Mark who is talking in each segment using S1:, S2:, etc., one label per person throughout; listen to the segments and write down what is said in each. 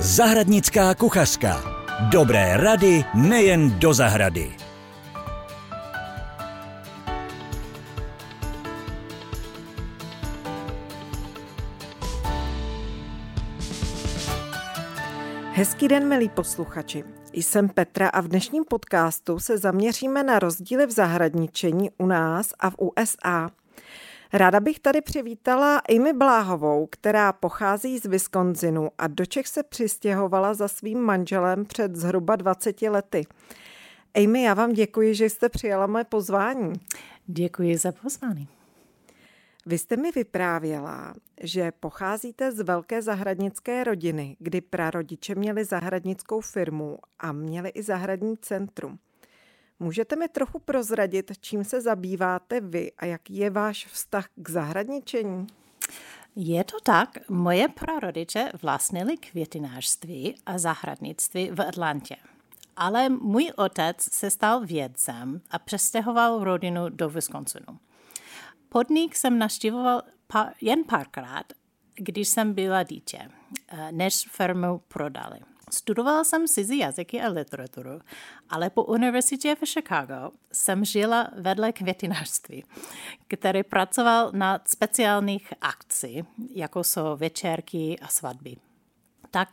S1: Zahradnická kuchařka. Dobré rady nejen do zahrady.
S2: Hezký den, milí posluchači. Jsem Petra a v dnešním podcastu se zaměříme na rozdíly v zahradničení u nás a v USA. Ráda bych tady přivítala Amy Bláhovou, která pochází z Wisconsinu a do Čech se přistěhovala za svým manželem před zhruba 20 lety. Amy, já vám děkuji, že jste přijala moje pozvání.
S3: Děkuji za pozvání.
S2: Vy jste mi vyprávěla, že pocházíte z velké zahradnické rodiny, kdy prarodiče měli zahradnickou firmu a měli i zahradní centrum. Můžete mi trochu prozradit, čím se zabýváte vy a jaký je váš vztah k zahradničení?
S3: Je to tak, moje prarodiče vlastnili květinářství a zahradnictví v Atlantě. Ale můj otec se stal vědcem a přestěhoval rodinu do Wisconsinu. Podnik jsem naštěvoval jen párkrát, když jsem byla dítě, eh, než firmu prodali. Studovala jsem cizí jazyky a literaturu, ale po univerzitě v Chicago jsem žila vedle květinářství, který pracoval na speciálních akcí, jako jsou večerky a svatby. Tak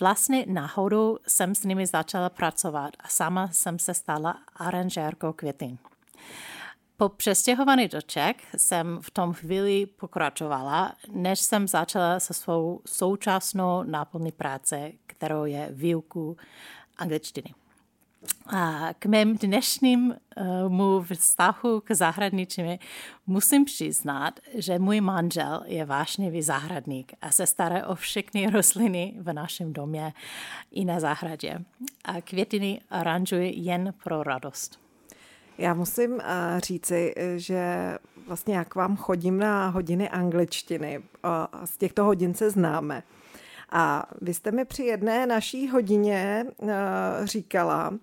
S3: vlastně náhodou jsem s nimi začala pracovat a sama jsem se stala aranžérkou květin. Po přestěhovaní do Čech jsem v tom chvíli pokračovala, než jsem začala se svou současnou náplní práce, kterou je výuku angličtiny. A k mém dnešnímu uh, vztahu k zahradničím musím přiznat, že můj manžel je vášnivý zahradník a se stará o všechny rostliny v našem domě i na zahradě. A květiny aranžuje jen pro radost.
S2: Já musím uh, říci, že vlastně jak vám chodím na hodiny angličtiny, uh, z těchto hodin se známe. A vy jste mi při jedné naší hodině uh, říkala,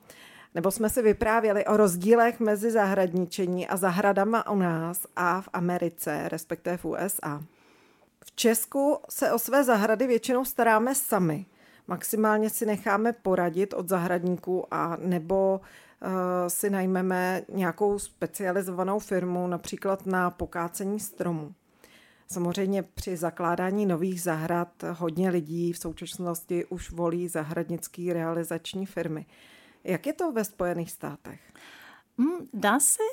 S2: nebo jsme si vyprávěli o rozdílech mezi zahradničení a zahradama u nás a v Americe, respektive v USA. V Česku se o své zahrady většinou staráme sami. Maximálně si necháme poradit od zahradníků a nebo si najmeme nějakou specializovanou firmu, například na pokácení stromů. Samozřejmě při zakládání nových zahrad hodně lidí v současnosti už volí zahradnické realizační firmy. Jak je to ve Spojených státech?
S3: Hmm, dá se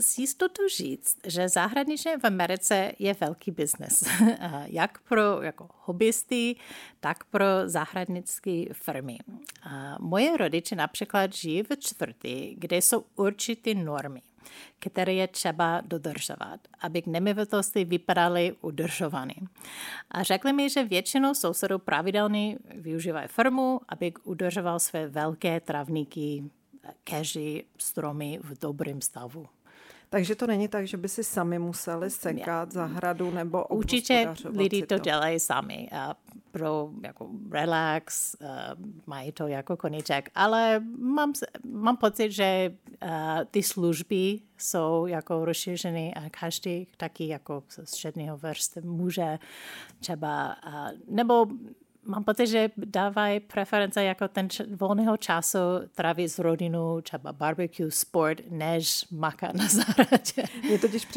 S3: s jistotou říct, že zahradničení v Americe je velký biznes. Jak pro jako hobbysty, tak pro zahradnické firmy. Uh, moje rodiče například žijí v čtvrti, kde jsou určité normy které je třeba dodržovat, aby nemovitosti vypadaly udržované. A řekli mi, že většinou sousedů pravidelně využívají firmu, aby udržoval své velké travníky, keži, stromy v dobrém stavu.
S2: Takže to není tak, že by si sami museli sekat zahradu nebo
S3: Určitě lidi to dělají sami a pro jako relax, uh, mají to jako koníček, ale mám, mám pocit, že uh, ty služby jsou jako rozšířené a každý taky jako z středního vrst může třeba, uh, nebo mám pocit, že dávají preference jako ten volného času trávit s rodinou, třeba barbecue, sport, než makat na zahradě.
S2: Mě totiž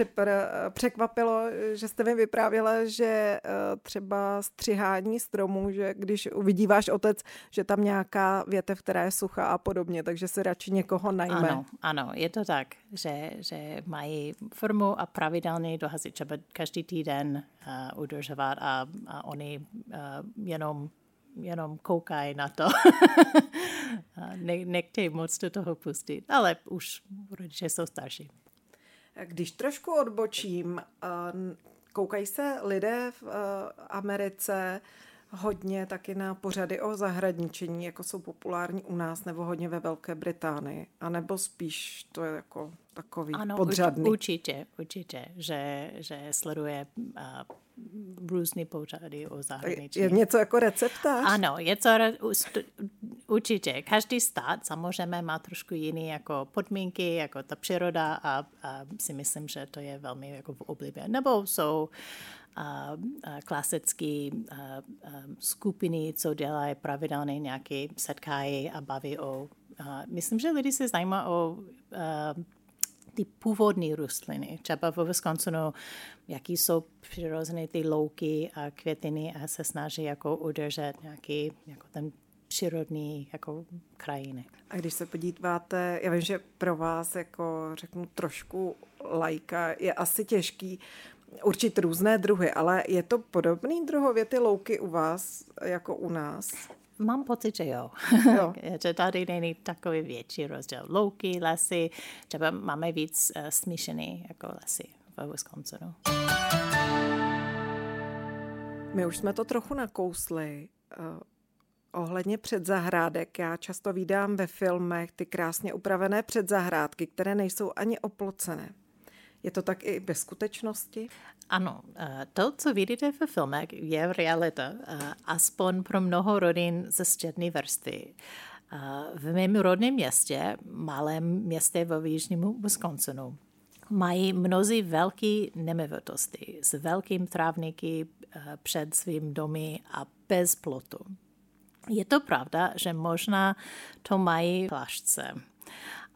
S2: překvapilo, že jste mi vyprávěla, že eh, třeba střihání stromů, že když uvidí váš otec, že tam nějaká větev, která je suchá a podobně, takže se radši někoho najme.
S3: Ano, ano, je to tak, že, že mají firmu a pravidelně dohazí třeba každý týden uh, udržovat a, a oni uh, jenom jenom koukají na to. ne, nechtějí moc do toho pustit, ale už rodiče jsou starší.
S2: Když trošku odbočím, koukají se lidé v Americe hodně taky na pořady o zahradničení, jako jsou populární u nás, nebo hodně ve Velké Británii, anebo spíš to je jako takový ano, podřadný.
S3: určitě, určitě, že, že sleduje uh, různé pořady o zahraničí.
S2: Je něco jako receptář?
S3: Ano, je to určitě. Každý stát samozřejmě má trošku jiný jako podmínky, jako ta příroda a, a si myslím, že to je velmi jako v oblibě. Nebo jsou klasické skupiny, co dělají pravidelně nějaké setkání a baví o... myslím, že lidi se zajímají o ty původní rostliny. Třeba v Wisconsinu, jaký jsou přirozené ty louky a květiny a se snaží jako udržet nějaký jako ten přírodní jako krajiny.
S2: A když se podíváte, já vím, že pro vás jako řeknu trošku lajka je asi těžký určit různé druhy, ale je to podobný druhově ty louky u vás jako u nás?
S3: Mám pocit, že jo. jo. že tady není takový větší rozdíl. Louky, lesy, třeba máme víc uh, smíšený jako lesy v Wisconsinu.
S2: My už jsme to trochu nakousli. Uh, ohledně předzahrádek. Já často vídám ve filmech ty krásně upravené předzahrádky, které nejsou ani oplocené. Je to tak i ve skutečnosti?
S3: Ano, eh, to, co vidíte ve filmech, je realita, eh, aspoň pro mnoho rodin ze střední vrstvy. Eh, v mém rodném městě, malém městě ve jižním Wisconsinu, mají mnozí velké nemovitosti s velkým trávníky před svým domy a bez plotu. Je to pravda, že možná to mají plášce.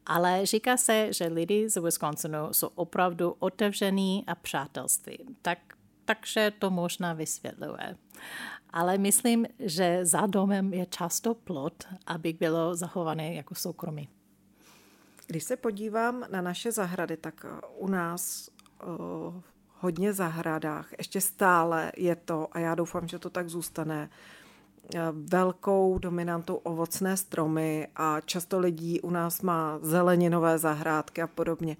S3: Ale říká se, že lidi z Wisconsinu jsou opravdu otevření a přátelství. Tak, takže to možná vysvětluje. Ale myslím, že za domem je často plot, aby bylo zachované jako soukromí.
S2: Když se podívám na naše zahrady, tak u nás uh, hodně zahradách ještě stále je to, a já doufám, že to tak zůstane, Eh, velkou dominantou ovocné stromy a často lidí u nás má zeleninové zahrádky a podobně.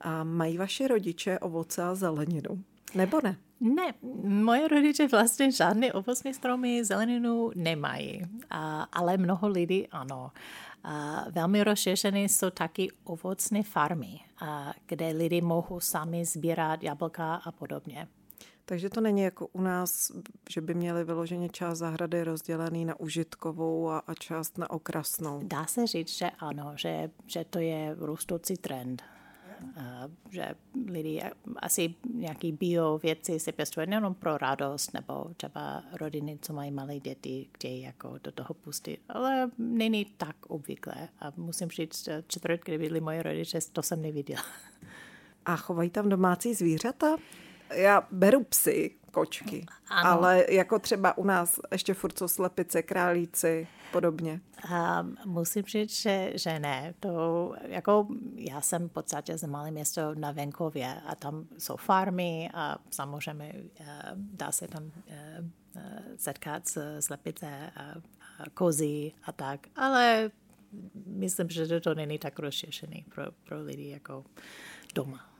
S2: A mají vaše rodiče ovoce a zeleninu? Nebo ne?
S3: Ne, moje rodiče vlastně žádné ovocné stromy, zeleninu nemají, a, ale mnoho lidí ano. A velmi rozšířené jsou taky ovocné farmy, a, kde lidi mohou sami sbírat jablka a podobně.
S2: Takže to není jako u nás, že by měli vyloženě část zahrady rozdělený na užitkovou a, a část na okrasnou.
S3: Dá se říct, že ano, že, že to je rostoucí trend. Uh, že lidi asi nějaký bio věci si pěstují nejenom pro radost, nebo třeba rodiny, co mají malé děti, chtějí jako do toho pustit, ale není tak obvyklé. A musím říct, čtvrt, kdy byli moje rodiče, to jsem neviděla.
S2: A chovají tam domácí zvířata? Já beru psy, kočky, ano. ale jako třeba u nás ještě furt jsou slepice, králíci, podobně.
S3: A musím říct, že, že ne. To, jako já jsem v podstatě z malé město na venkově a tam jsou farmy a samozřejmě eh, dá se tam eh, eh, setkat s slepice a, a kozy a tak, ale myslím, že to není tak rozšířený pro, pro lidi jako doma.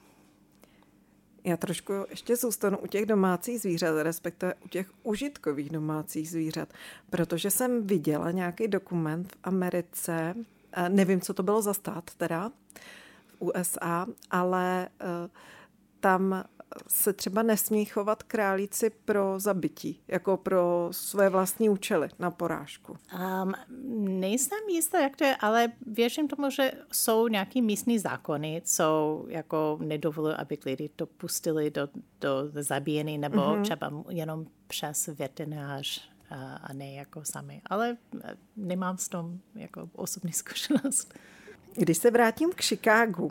S2: Já trošku ještě zůstanu u těch domácích zvířat, respektive u těch užitkových domácích zvířat, protože jsem viděla nějaký dokument v Americe, nevím, co to bylo za stát teda, v USA, ale eh, tam se třeba nesmí chovat králíci pro zabití, jako pro své vlastní účely na porážku?
S3: Um, nejsem jistá, jak to je, ale věřím tomu, že jsou nějaký místní zákony, co jako nedovolují, aby lidi to pustili do, do zabíjení nebo mm-hmm. třeba jenom přes veterinář a, a ne jako sami. Ale eh, nemám s tom jako osobní zkušenost.
S2: Když se vrátím k Chicagu,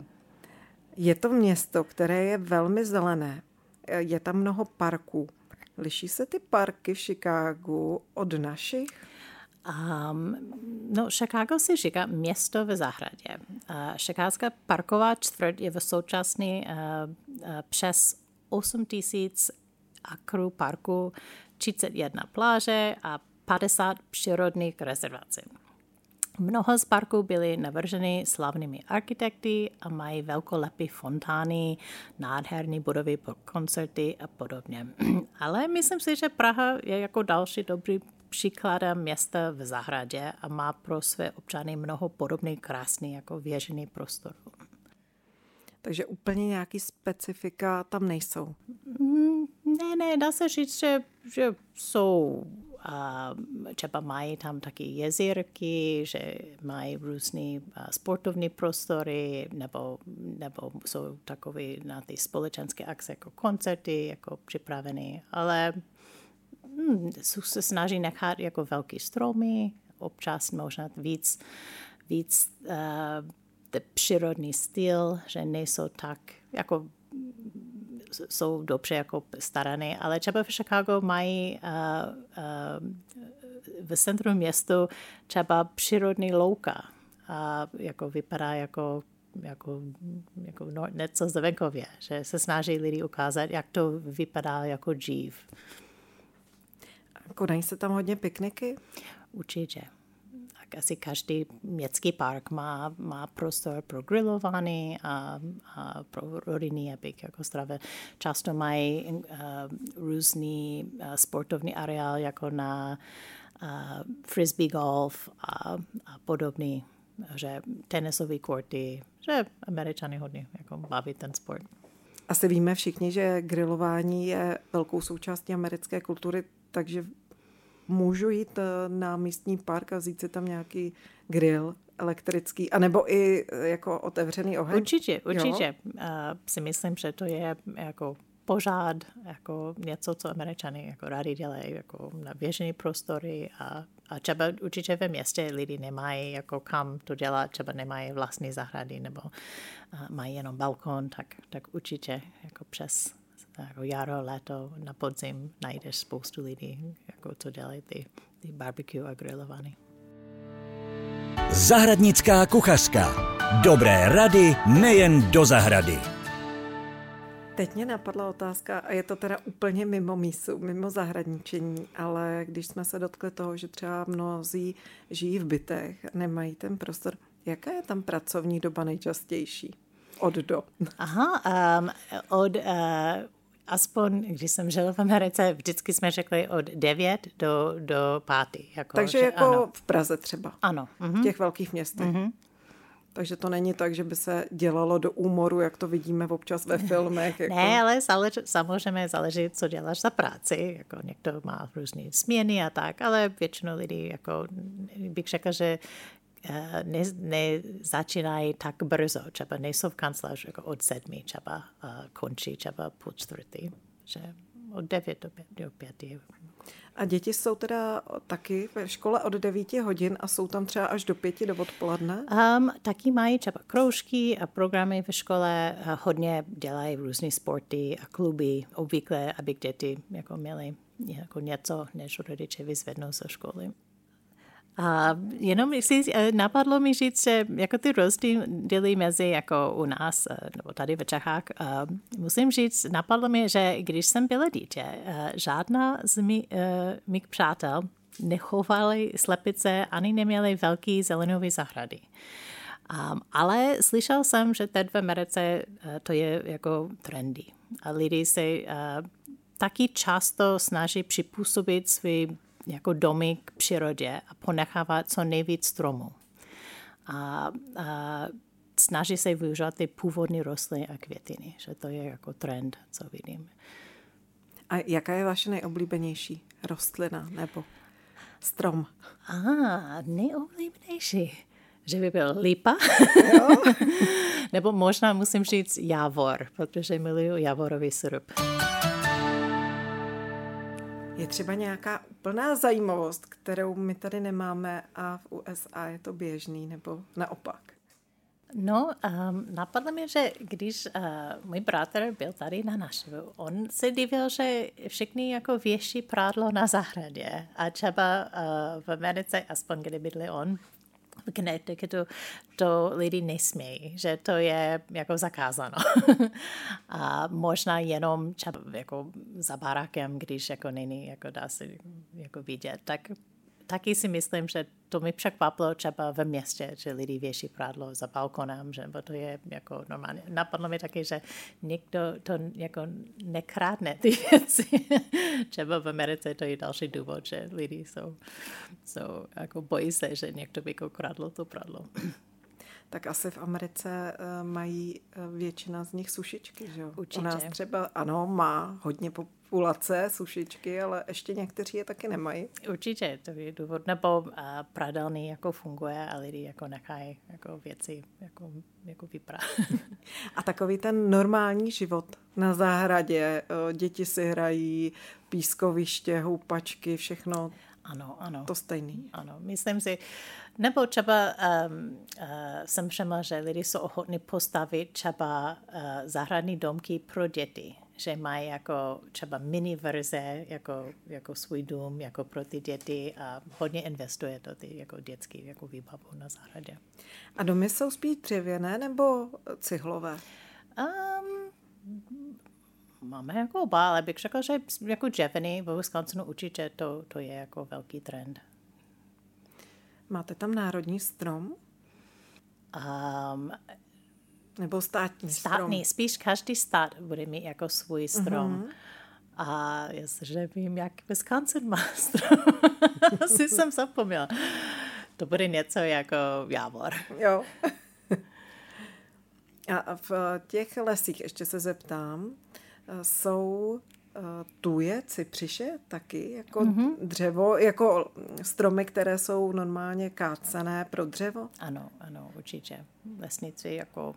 S2: je to město, které je velmi zelené. Je tam mnoho parků. Liší se ty parky v Chicagu od našich?
S3: Um, no, Chicago si říká město ve zahradě. Uh, parková čtvrt je v současné uh, uh, přes 8 tisíc akrů parku, 31 pláže a 50 přírodních rezervací. Mnoho z parků byly navrženy slavnými architekty a mají velkolepé fontány, nádherné budovy pro koncerty a podobně. Ale myslím si, že Praha je jako další dobrý příkladem města v zahradě a má pro své občany mnoho podobných krásných jako věžený prostorů.
S2: Takže úplně nějaký specifika tam nejsou?
S3: Mm, ne, ne, dá se říct, že, že jsou a třeba mají tam taky jezírky, že mají různé sportovní prostory, nebo, nebo jsou takové na ty společenské akce jako koncerty, jako připravené, ale hm, se snaží nechat jako velký stromy, občas možná víc, víc uh, přírodní styl, že nejsou tak jako jsou dobře jako starané, ale třeba v Chicago mají uh, uh, v centru městu třeba přírodní louka. A jako vypadá jako jako, jako no, něco z venkově, že se snaží lidi ukázat, jak to vypadá jako dřív.
S2: Konají se tam hodně pikniky?
S3: Určitě asi každý městský park má, má prostor pro grilování a, a pro rodiny, aby jako zdravé. Často mají uh, různý uh, sportovní areál, jako na uh, frisbee golf a, a podobný, že tenisové korty, že američany hodně jako baví ten sport.
S2: Asi víme všichni, že grilování je velkou součástí americké kultury, takže můžu jít eh, na místní park a vzít si tam nějaký grill elektrický, anebo i eh, jako otevřený oheň?
S3: Určitě, určitě. Uh, si myslím, že to je jako pořád jako něco, co američani jako rádi dělají jako na běžné prostory a, a třeba určitě ve městě lidi nemají jako kam to dělat, třeba nemají vlastní zahrady nebo uh, mají jenom balkon, tak, tak určitě jako přes jako jaro, léto, na podzim najdeš spoustu lidí, jako co dělají ty, ty barbecue a grillovany.
S1: Zahradnická kuchařka. Dobré rady nejen do zahrady.
S2: Teď mě napadla otázka, a je to teda úplně mimo mísu, mimo zahradničení, ale když jsme se dotkli toho, že třeba mnozí žijí v bytech, nemají ten prostor, jaká je tam pracovní doba nejčastější? Od do.
S3: Aha, um, od uh, aspoň, když jsem žila v Americe, vždycky jsme řekli od 9 do, do 5.
S2: Jako, Takže že, jako ano. v Praze třeba.
S3: Ano.
S2: Uh-huh. V těch velkých městech. Uh-huh. Takže to není tak, že by se dělalo do úmoru, jak to vidíme občas ve filmech.
S3: Jako... Ne, ale zálež, samozřejmě záleží, co děláš za práci. Jako někdo má různé směny a tak, ale většinou lidí, jako bych řekla, že ne, nezačínají tak brzo, třeba nejsou v kanceláři jako od sedmi, třeba uh, končí třeba po čtvrtý, že od devět do, pět, do pěti.
S2: A děti jsou teda taky ve škole od 9 hodin a jsou tam třeba až do pěti do odpoledne?
S3: Um, taky mají třeba kroužky a programy ve škole, a hodně dělají různé sporty a kluby, obvykle, aby děti jako měli jako něco, než rodiče vyzvednou ze školy. A jenom si eh, napadlo mi říct, že jako ty rozdíly mezi jako u nás, eh, nebo tady v Čechách, eh, musím říct, napadlo mi, že když jsem byla dítě, žádná z mých přátel nechovali slepice ani neměli velký zelenový zahrady. Um, ale slyšel jsem, že teď v Americe uh, to je jako trendy. A lidi se uh, taky často snaží připůsobit svý jako domy k přírodě a ponechávat co nejvíc stromů. A, a snaží se využívat ty původní rostliny a květiny, že to je jako trend, co vidím.
S2: A jaká je vaše nejoblíbenější rostlina nebo strom?
S3: A, nejoblíbenější že by byl lípa. Nebo možná musím říct javor, protože miluju javorový syrup.
S2: Je třeba nějaká úplná zajímavost, kterou my tady nemáme a v USA je to běžný, nebo naopak?
S3: No, um, napadlo mi, že když uh, můj bratr byl tady na naševu, on se divil, že všichni jako věší prádlo na zahradě. A třeba uh, v Americe, aspoň kde bydli on, Connecticutu to lidi nesmějí, že to je jako zakázáno. a možná jenom třeba jako za barákem, když jako není, jako dá se jako vidět, tak taky si myslím, že to mi překvapilo třeba ve městě, že lidi věší prádlo za balkonem, že to je jako normálně. Napadlo mi taky, že někdo to jako nekrádne ty věci. třeba v Americe to je další důvod, že lidi jsou, jsou jako bojí se, že někdo by jako kradlo to prádlo.
S2: Tak asi v Americe uh, mají uh, většina z nich sušičky, že jo?
S3: Určitě.
S2: U nás třeba, ano, má hodně populace sušičky, ale ještě někteří je taky nemají.
S3: Určitě, to je důvod, nebo uh, pradelný jako funguje a lidi jako nechají jako věci jako, jako vyprá.
S2: a takový ten normální život na zahradě, děti si hrají, pískoviště, houpačky, všechno.
S3: Ano, ano.
S2: To stejný.
S3: Ano, myslím si, nebo třeba um, uh, jsem přemla, že lidi jsou ochotní postavit třeba uh, zahradní domky pro děti, že mají jako třeba mini verze jako, jako svůj dům, jako pro ty děti a hodně investuje do ty jako dětský jako výbavu na zahradě.
S2: A domy jsou spíš dřevěné nebo cihlové?
S3: Um, máme jako oba, ale bych řekla, že jako dřevěný ve Wisconsinu určitě to, to je jako velký trend.
S2: Máte tam národní strom?
S3: Um,
S2: Nebo státní,
S3: státní
S2: strom?
S3: Spíš každý stát bude mít jako svůj strom. Mm-hmm. A jestliže vím, jak Wisconsin má strom, asi jsem zapomněla. To bude něco jako jávor.
S2: Jo. A v těch lesích, ještě se zeptám, jsou tuje, cypřiše taky, jako mm-hmm. dřevo, jako stromy, které jsou normálně kácené pro dřevo?
S3: Ano, ano, určitě. Lesnictví jako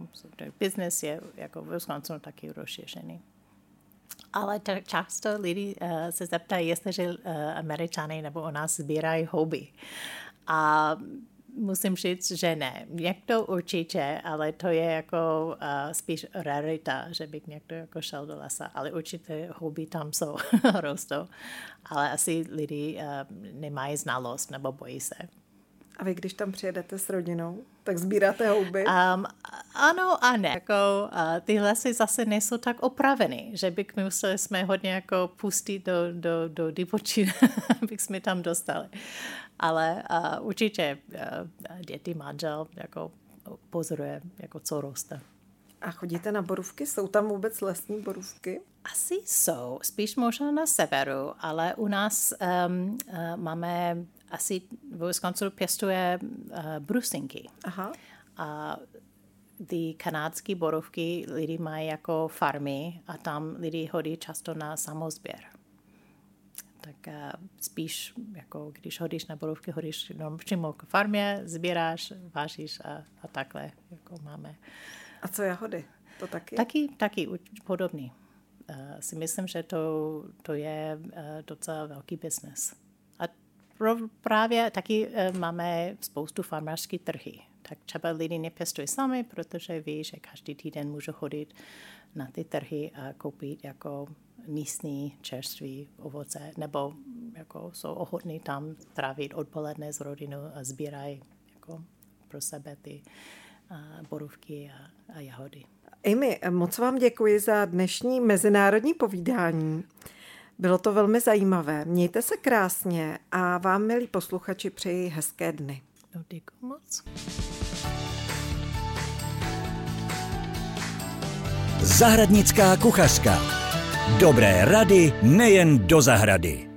S3: biznes je jako v Wisconsinu taky rozšířený. Ale často lidi uh, se zeptají, jestliže uh, američané nebo u nás sbírají houby. A musím říct, že ne. Někdo určitě, ale to je jako uh, spíš rarita, že by někdo jako šel do lesa, ale určitě houby tam jsou, rostou. Ale asi lidi uh, nemají znalost nebo bojí se.
S2: A vy, když tam přijedete s rodinou, tak sbíráte houby?
S3: Um, ano a ne. Jako, uh, ty lesy zase nejsou tak opravený, že bych museli jsme hodně jako pustit do, do, do divočiny, abych jsme tam dostali. Ale uh, určitě uh, děti, manžel jako pozoruje, jako co roste.
S2: A chodíte na borůvky? Jsou tam vůbec lesní borůvky?
S3: Asi jsou, spíš možná na severu, ale u nás um, uh, máme asi v Wisconsinu pěstuje uh, brusinky.
S2: Aha.
S3: A ty kanádské borovky lidi mají jako farmy a tam lidi hodí často na samozběr. Tak uh, spíš, jako když hodíš na borovky, hodíš no, přímo k farmě, sbíráš, vážíš a, a takhle jako máme.
S2: A co jahody? To taky?
S3: Taky, taky podobný. Uh, si myslím, že to, to je uh, docela velký biznes. A právě taky uh, máme spoustu farmářských trhy. Tak třeba lidi nepěstují sami, protože ví, že každý týden můžu chodit na ty trhy a koupit jako místní čerství ovoce, nebo jako jsou ochotní tam trávit odpoledne s rodinou a sbírají jako pro sebe ty uh, borůvky a, a jahody.
S2: Amy, moc vám děkuji za dnešní mezinárodní povídání. Bylo to velmi zajímavé. Mějte se krásně a vám, milí posluchači, přeji hezké dny.
S3: No, děkuji moc.
S1: Zahradnická kuchařka. Dobré rady nejen do zahrady.